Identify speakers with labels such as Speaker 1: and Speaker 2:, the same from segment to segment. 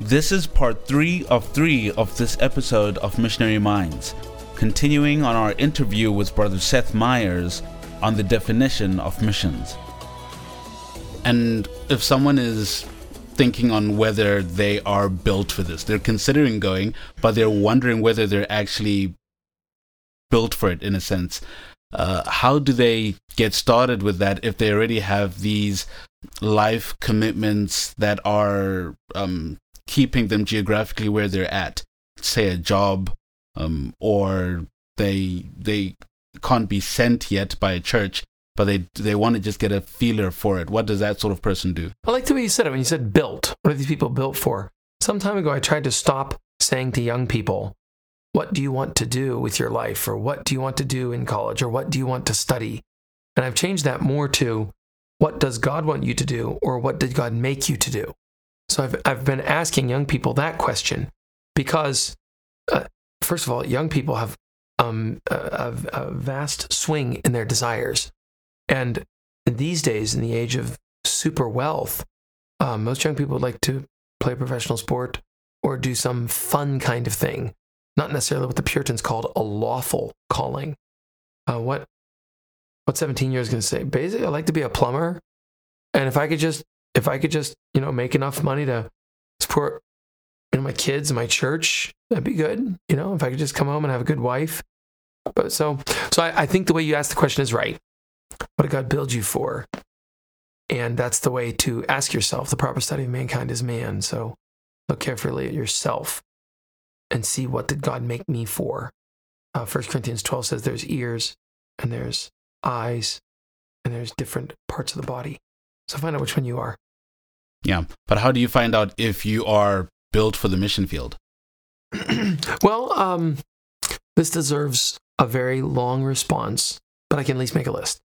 Speaker 1: This is part three of three of this episode of Missionary Minds, continuing on our interview with Brother Seth Meyers on the definition of missions. And if someone is thinking on whether they are built for this, they're considering going, but they're wondering whether they're actually built for it in a sense. Uh, how do they get started with that if they already have these life commitments that are um, keeping them geographically where they're at, say a job, um, or they they can't be sent yet by a church, but they they want to just get a feeler for it. What does that sort of person do?
Speaker 2: I like the way you said it when you said built. What are these people built for? Some time ago, I tried to stop saying to young people, "What do you want to do with your life?" or "What do you want to do in college?" or "What do you want to study?" And I've changed that more to, "What does God want you to do?" or "What did God make you to do?" So I've, I've been asking young people that question because, uh, first of all, young people have um, a, a, vast swing in their desires. And these days, in the age of super wealth, um, most young people would like to play a professional sport or do some fun kind of thing, not necessarily what the Puritans called a lawful calling. Uh, what what 17 years going to say? Basically, I'd like to be a plumber. And if I could just if I could just, you know, make enough money to support you know, my kids and my church, that'd be good. You know, if I could just come home and have a good wife. But so, so I, I think the way you ask the question is right. What did God build you for? And that's the way to ask yourself. The proper study of mankind is man. So look carefully at yourself and see what did God make me for. Uh, 1 Corinthians 12 says there's ears and there's eyes and there's different parts of the body. So find out which one you are.
Speaker 1: Yeah. But how do you find out if you are built for the mission field?
Speaker 2: well, um, this deserves a very long response, but I can at least make a list.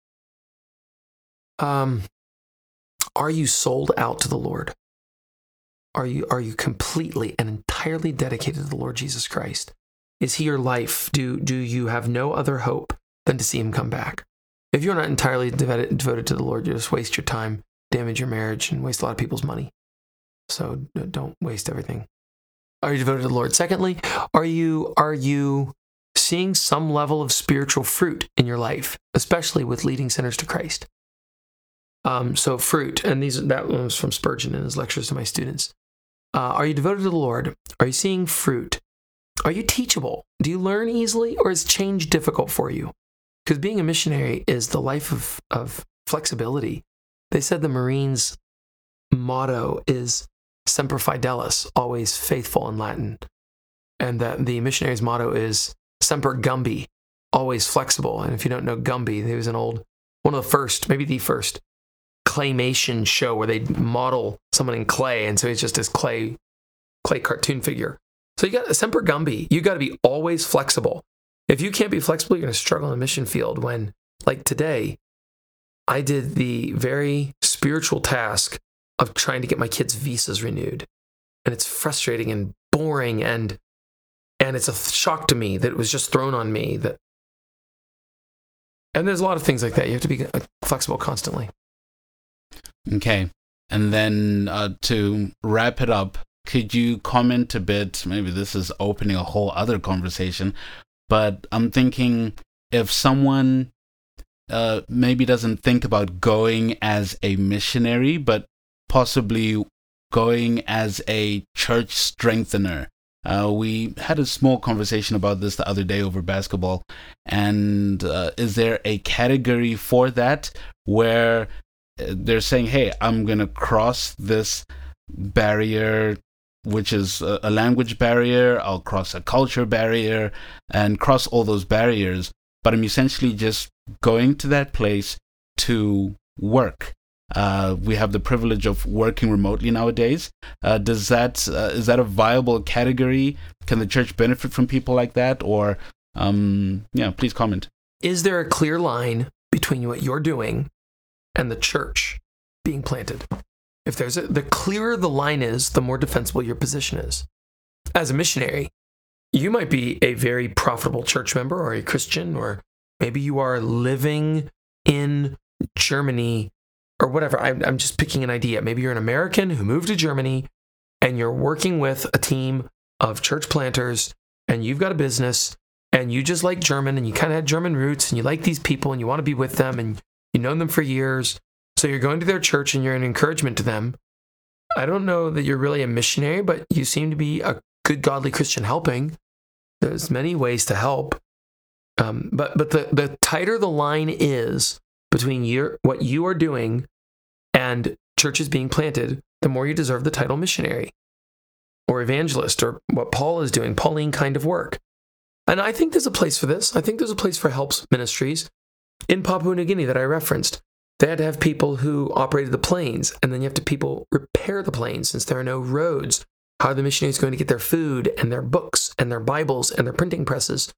Speaker 2: Um, are you sold out to the Lord? Are you are you completely and entirely dedicated to the Lord Jesus Christ? Is he your life? Do do you have no other hope than to see him come back? If you're not entirely devoted, devoted to the Lord, you just waste your time damage your marriage and waste a lot of people's money. So don't waste everything. Are you devoted to the Lord? Secondly, are you are you seeing some level of spiritual fruit in your life, especially with leading sinners to Christ? Um, so fruit, and these that was from Spurgeon in his lectures to my students. Uh, are you devoted to the Lord? Are you seeing fruit? Are you teachable? Do you learn easily, or is change difficult for you? Because being a missionary is the life of, of flexibility they said the Marines' motto is Semper Fidelis, always faithful in Latin, and that the missionary's motto is Semper Gumby, always flexible. And if you don't know Gumby, he was an old, one of the first, maybe the first claymation show where they model someone in clay, and so he's just this clay, clay cartoon figure. So you got Semper Gumby. You got to be always flexible. If you can't be flexible, you're going to struggle in the mission field. When, like today, I did the very spiritual task of trying to get my kids' visas renewed. And it's frustrating and boring and and it's a shock to me that it was just thrown on me that and there's a lot of things like that. You have to be uh, flexible constantly.
Speaker 1: Okay. And then uh, to wrap it up, could you comment a bit? Maybe this is opening a whole other conversation, but I'm thinking if someone uh, maybe doesn't think about going as a missionary, but possibly going as a church strengthener. Uh, we had a small conversation about this the other day over basketball. And uh, is there a category for that where uh, they're saying, hey, I'm going to cross this barrier, which is a language barrier, I'll cross a culture barrier, and cross all those barriers but I'm essentially just going to that place to work. Uh, we have the privilege of working remotely nowadays. Uh, does that uh, is that a viable category? Can the church benefit from people like that? Or um, yeah, please comment.
Speaker 2: Is there a clear line between what you're doing and the church being planted? If there's a, the clearer the line is, the more defensible your position is. As a missionary, you might be a very profitable church member or a Christian, or maybe you are living in Germany or whatever. I'm, I'm just picking an idea. Maybe you're an American who moved to Germany and you're working with a team of church planters and you've got a business and you just like German and you kind of had German roots and you like these people and you want to be with them and you've known them for years. So you're going to their church and you're an encouragement to them. I don't know that you're really a missionary, but you seem to be a good, godly Christian helping. There's many ways to help. Um, but but the, the tighter the line is between your, what you are doing and churches being planted, the more you deserve the title missionary or evangelist or what Paul is doing, Pauline kind of work. And I think there's a place for this. I think there's a place for helps ministries. In Papua New Guinea that I referenced, they had to have people who operated the planes, and then you have to people repair the planes since there are no roads. How are the missionaries going to get their food and their books and their Bibles and their printing presses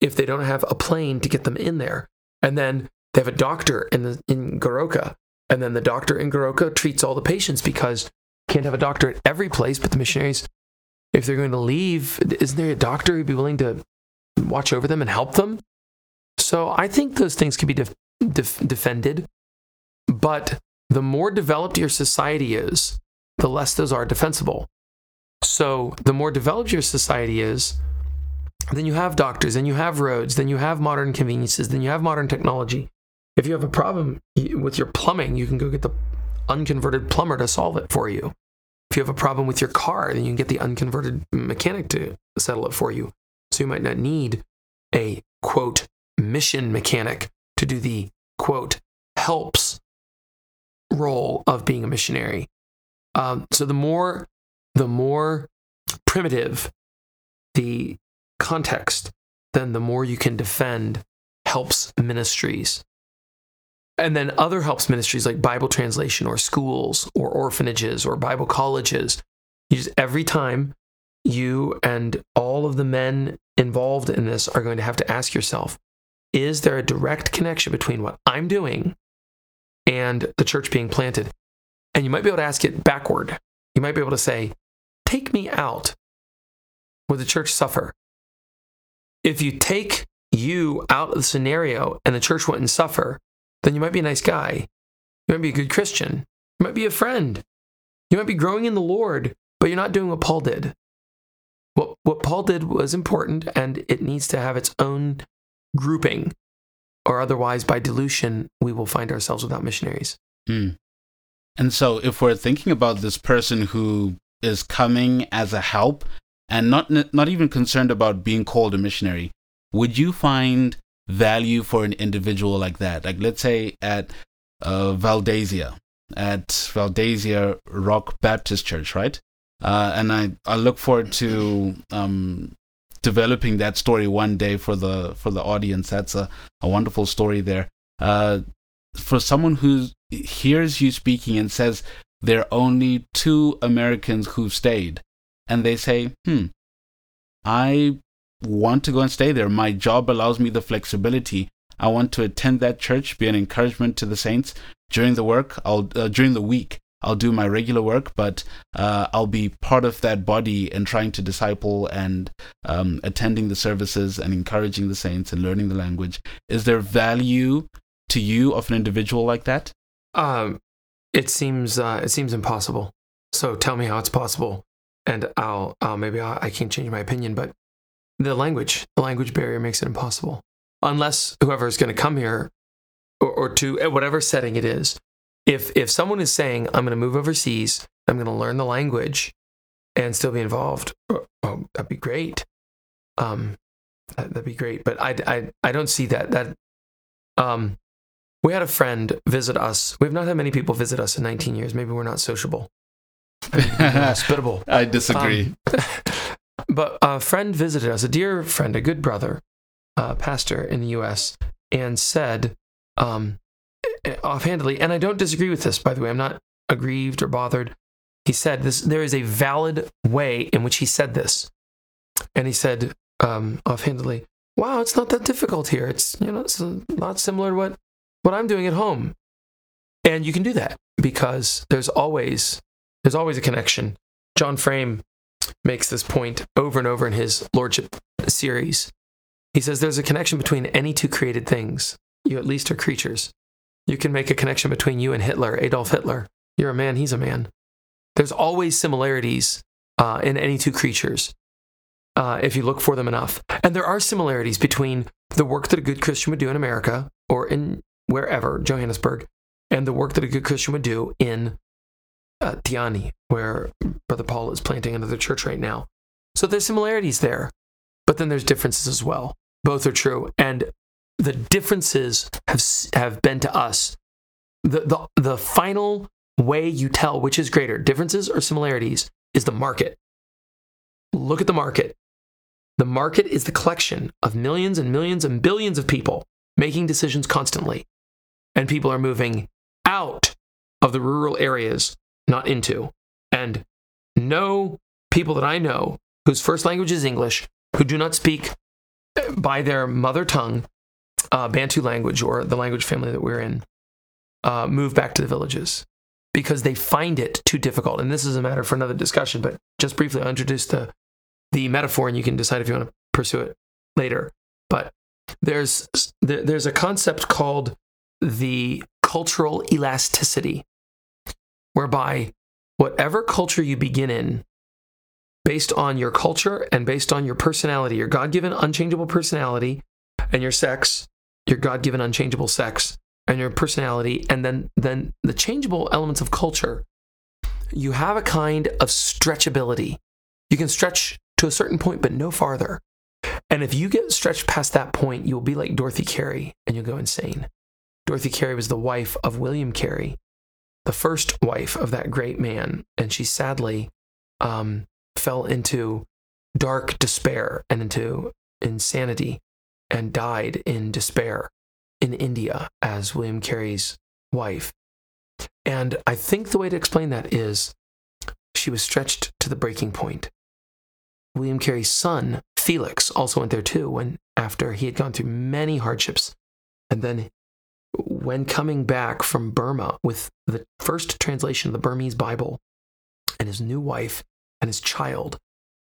Speaker 2: if they don't have a plane to get them in there? And then they have a doctor in the in Goroka, and then the doctor in Goroka treats all the patients because you can't have a doctor at every place, but the missionaries, if they're going to leave, isn't there a doctor who'd be willing to watch over them and help them? So I think those things can be def- def- defended, but the more developed your society is, the less those are defensible. So the more developed your society is, then you have doctors, then you have roads, then you have modern conveniences, then you have modern technology. If you have a problem with your plumbing, you can go get the unconverted plumber to solve it for you. If you have a problem with your car, then you can get the unconverted mechanic to settle it for you. So you might not need a quote mission mechanic to do the quote helps role of being a missionary. Um, so the more the more primitive the context, then the more you can defend helps ministries and then other helps ministries like Bible translation or schools or orphanages or Bible colleges. You just, every time you and all of the men involved in this are going to have to ask yourself is there a direct connection between what I'm doing and the church being planted? And you might be able to ask it backward. You might be able to say, Take me out. Would the church suffer? If you take you out of the scenario and the church wouldn't suffer, then you might be a nice guy. You might be a good Christian. You might be a friend. You might be growing in the Lord, but you're not doing what Paul did. What, what Paul did was important and it needs to have its own grouping, or otherwise, by dilution, we will find ourselves without missionaries.
Speaker 1: Mm. And so, if we're thinking about this person who is coming as a help and not, not even concerned about being called a missionary, would you find value for an individual like that. Like let's say at uh, Valdasia, at Valdasia Rock Baptist Church, right? Uh, and I, I look forward to um, developing that story one day for the for the audience. That's a, a wonderful story there. Uh, for someone who hears you speaking and says there are only two Americans who've stayed, and they say, "Hmm, I want to go and stay there. My job allows me the flexibility. I want to attend that church, be an encouragement to the saints during the work. I'll uh, during the week. I'll do my regular work, but uh, I'll be part of that body and trying to disciple and um, attending the services and encouraging the saints and learning the language. Is there value to you of an individual like that?
Speaker 2: Um, it seems uh, it seems impossible. So tell me how it's possible, and I'll, I'll maybe I'll, I can change my opinion. But the language. The language barrier makes it impossible. Unless whoever is going to come here or, or to whatever setting it is, if if someone is saying, I'm going to move overseas, I'm going to learn the language and still be involved, oh, oh, that'd be great. Um, that, would be great. But I, I, I don't see that. That um, we had a friend visit us. We've not had many people visit us in 19 years. Maybe we're not sociable. I mean, hospitable.
Speaker 1: I disagree.
Speaker 2: Um, but a friend visited us, a dear friend, a good brother, a pastor in the U.S., and said um, offhandedly, and I don't disagree with this, by the way. I'm not aggrieved or bothered. He said this. There is a valid way in which he said this, and he said um, offhandedly, "Wow, it's not that difficult here. It's you know, it's a lot similar to what what I'm doing at home." And you can do that because there's always there's always a connection. John Frame makes this point over and over in his Lordship series. He says there's a connection between any two created things. You at least are creatures. You can make a connection between you and Hitler, Adolf Hitler. You're a man, he's a man. There's always similarities uh, in any two creatures uh, if you look for them enough. And there are similarities between the work that a good Christian would do in America or in wherever, Johannesburg, and the work that a good Christian would do in uh, Tiani, where Brother Paul is planting another church right now. So there's similarities there, but then there's differences as well. Both are true, and the differences have have been to us the the the final way you tell which is greater, differences or similarities, is the market. Look at the market. The market is the collection of millions and millions and billions of people making decisions constantly. And people are moving out of the rural areas, not into. And no people that I know whose first language is English, who do not speak by their mother tongue, uh, Bantu language or the language family that we're in, uh, move back to the villages because they find it too difficult. And this is a matter for another discussion, but just briefly, I'll introduce the the metaphor and you can decide if you want to pursue it later. But there's there's a concept called the cultural elasticity, whereby whatever culture you begin in, based on your culture and based on your personality, your God given unchangeable personality, and your sex, your God given unchangeable sex, and your personality, and then, then the changeable elements of culture, you have a kind of stretchability. You can stretch to a certain point, but no farther. And if you get stretched past that point, you'll be like Dorothy Carey and you'll go insane. Dorothy Carey was the wife of William Carey, the first wife of that great man. And she sadly um, fell into dark despair and into insanity and died in despair in India as William Carey's wife. And I think the way to explain that is she was stretched to the breaking point. William Carey's son, Felix, also went there too when after he had gone through many hardships. And then when coming back from Burma with the first translation of the Burmese Bible and his new wife and his child,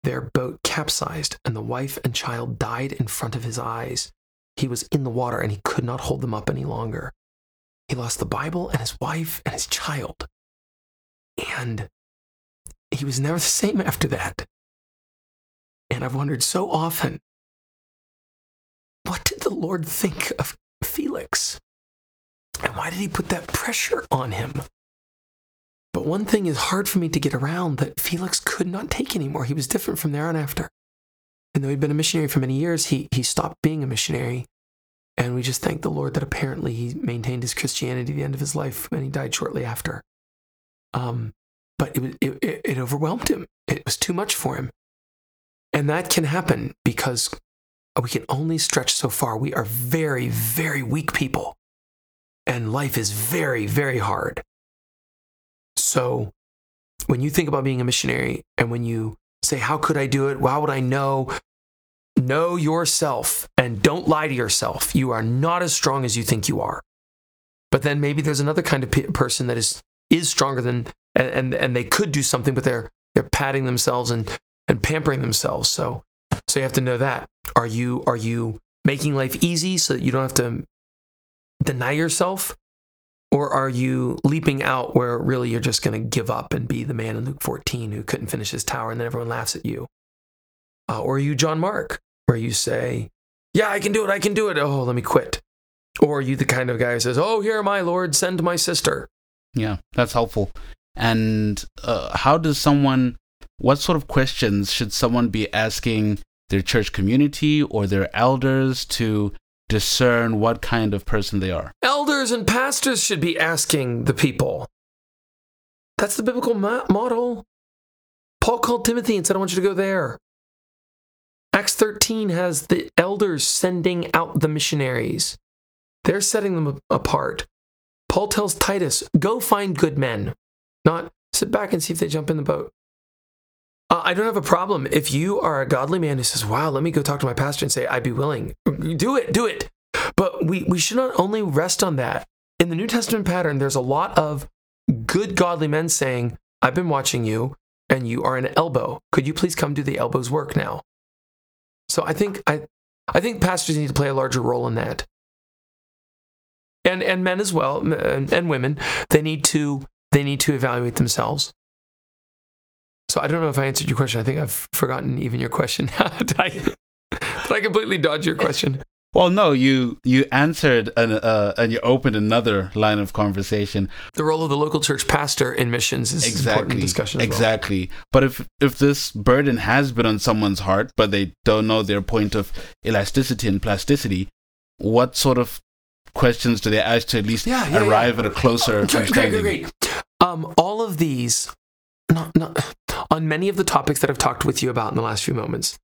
Speaker 2: their boat capsized and the wife and child died in front of his eyes. He was in the water and he could not hold them up any longer. He lost the Bible and his wife and his child. And he was never the same after that. And I've wondered so often what did the Lord think of Felix? And why did he put that pressure on him? But one thing is hard for me to get around that Felix could not take anymore. He was different from there on after. And though he'd been a missionary for many years, he, he stopped being a missionary. And we just thank the Lord that apparently he maintained his Christianity the end of his life and he died shortly after. Um, but it, it, it overwhelmed him. It was too much for him. And that can happen because we can only stretch so far. We are very, very weak people. And life is very, very hard. So when you think about being a missionary and when you say, How could I do it? How would I know? Know yourself and don't lie to yourself. You are not as strong as you think you are. But then maybe there's another kind of person that is is stronger than and, and, and they could do something, but they're they're patting themselves and and pampering themselves. So, so you have to know that. Are you are you making life easy so that you don't have to deny yourself, or are you leaping out where really you're just going to give up and be the man in Luke 14 who couldn't finish his tower and then everyone laughs at you? Uh, or are you John Mark, where you say, "Yeah, I can do it. I can do it. Oh, let me quit." Or are you the kind of guy who says, "Oh, here, my lord, send my sister."
Speaker 1: Yeah, that's helpful. And uh, how does someone what sort of questions should someone be asking their church community or their elders to discern what kind of person they are?
Speaker 2: Elders and pastors should be asking the people. That's the biblical model. Paul called Timothy and said, I want you to go there. Acts 13 has the elders sending out the missionaries, they're setting them apart. Paul tells Titus, go find good men, not sit back and see if they jump in the boat. I don't have a problem if you are a godly man who says, "Wow, let me go talk to my pastor and say I'd be willing." Do it, do it. But we we should not only rest on that. In the New Testament pattern, there's a lot of good godly men saying, "I've been watching you, and you are an elbow. Could you please come do the elbow's work now?" So I think I I think pastors need to play a larger role in that. And and men as well, and, and women, they need to they need to evaluate themselves So I don't know if I answered your question. I think I've forgotten even your question. did, I, did I completely dodge your question?
Speaker 1: Well, no, you you answered an, uh, and you opened another line of conversation.
Speaker 2: The role of the local church pastor in missions is
Speaker 1: exactly
Speaker 2: important discussion.
Speaker 1: exactly. Well. But if if this burden has been on someone's heart, but they don't know their point of elasticity and plasticity, what sort of questions do they ask to at least yeah, yeah, arrive yeah. at a closer understanding? Great, great,
Speaker 2: great. Um, all of these, not, not, on many of the topics that I've talked with you about in the last few moments,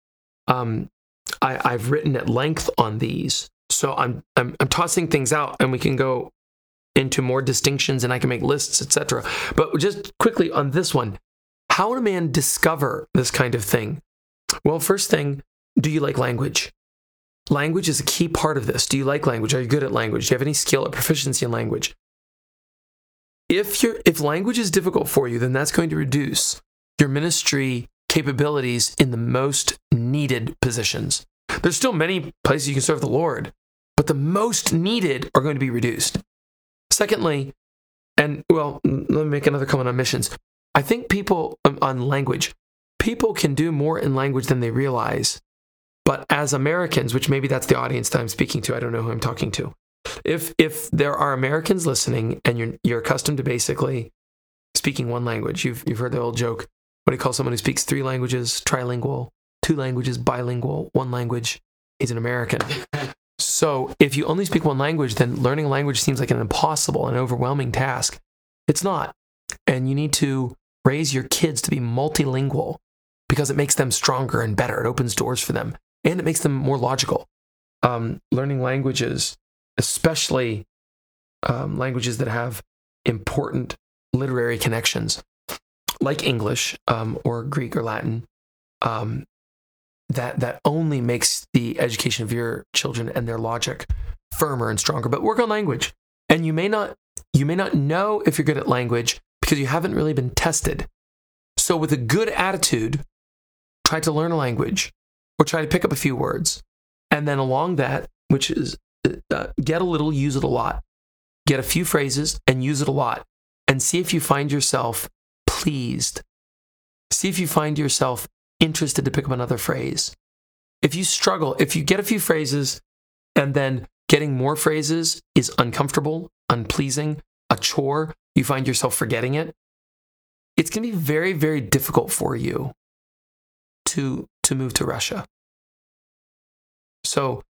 Speaker 2: um, I, I've written at length on these. So I'm, I'm I'm tossing things out, and we can go into more distinctions, and I can make lists, etc. But just quickly on this one, how would a man discover this kind of thing? Well, first thing, do you like language? Language is a key part of this. Do you like language? Are you good at language? Do you have any skill or proficiency in language? If you if language is difficult for you, then that's going to reduce your ministry capabilities in the most needed positions. There's still many places you can serve the Lord, but the most needed are going to be reduced. Secondly, and well, let me make another comment on missions. I think people um, on language, people can do more in language than they realize. But as Americans, which maybe that's the audience that I'm speaking to, I don't know who I'm talking to. If if there are Americans listening and you're you're accustomed to basically speaking one language, you've you've heard the old joke, what do you call someone who speaks three languages? Trilingual, two languages, bilingual, one language. He's an American. so if you only speak one language, then learning a language seems like an impossible and overwhelming task. It's not. And you need to raise your kids to be multilingual because it makes them stronger and better. It opens doors for them and it makes them more logical. Um, learning languages, especially um, languages that have important literary connections, like English um, or Greek or Latin, um, that that only makes the education of your children and their logic firmer and stronger. But work on language, and you may not you may not know if you're good at language because you haven't really been tested. So with a good attitude, try to learn a language or try to pick up a few words, and then along that, which is uh, get a little, use it a lot. Get a few phrases and use it a lot, and see if you find yourself pleased. See if you find yourself interested to pick up another phrase. If you struggle, if you get a few phrases and then getting more phrases is uncomfortable, unpleasing, a chore, you find yourself forgetting it, it's going to be very, very difficult for you to, to move to Russia. So,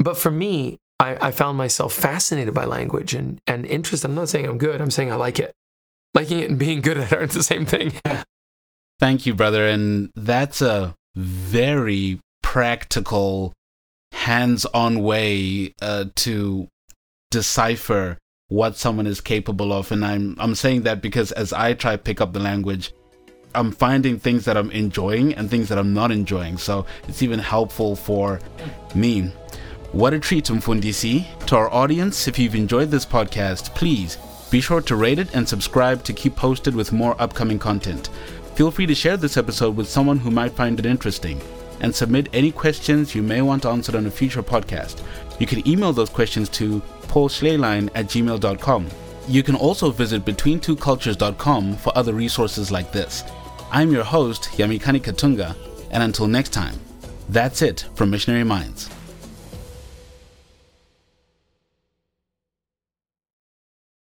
Speaker 2: but for me, I, I found myself fascinated by language and, and interested. I'm not saying I'm good, I'm saying I like it liking it and being good at it aren't the same thing.
Speaker 1: Thank you, brother. And that's a very practical, hands on way uh, to decipher what someone is capable of. And I'm, I'm saying that because as I try to pick up the language, I'm finding things that I'm enjoying and things that I'm not enjoying. So it's even helpful for me. What a treat, Mfundisi. To our audience, if you've enjoyed this podcast, please be sure to rate it and subscribe to keep posted with more upcoming content. Feel free to share this episode with someone who might find it interesting and submit any questions you may want answered on a future podcast. You can email those questions to paulschleyline at gmail.com. You can also visit betweentwocultures.com for other resources like this. I'm your host, Yamikani Katunga, and until next time, that's it from Missionary Minds.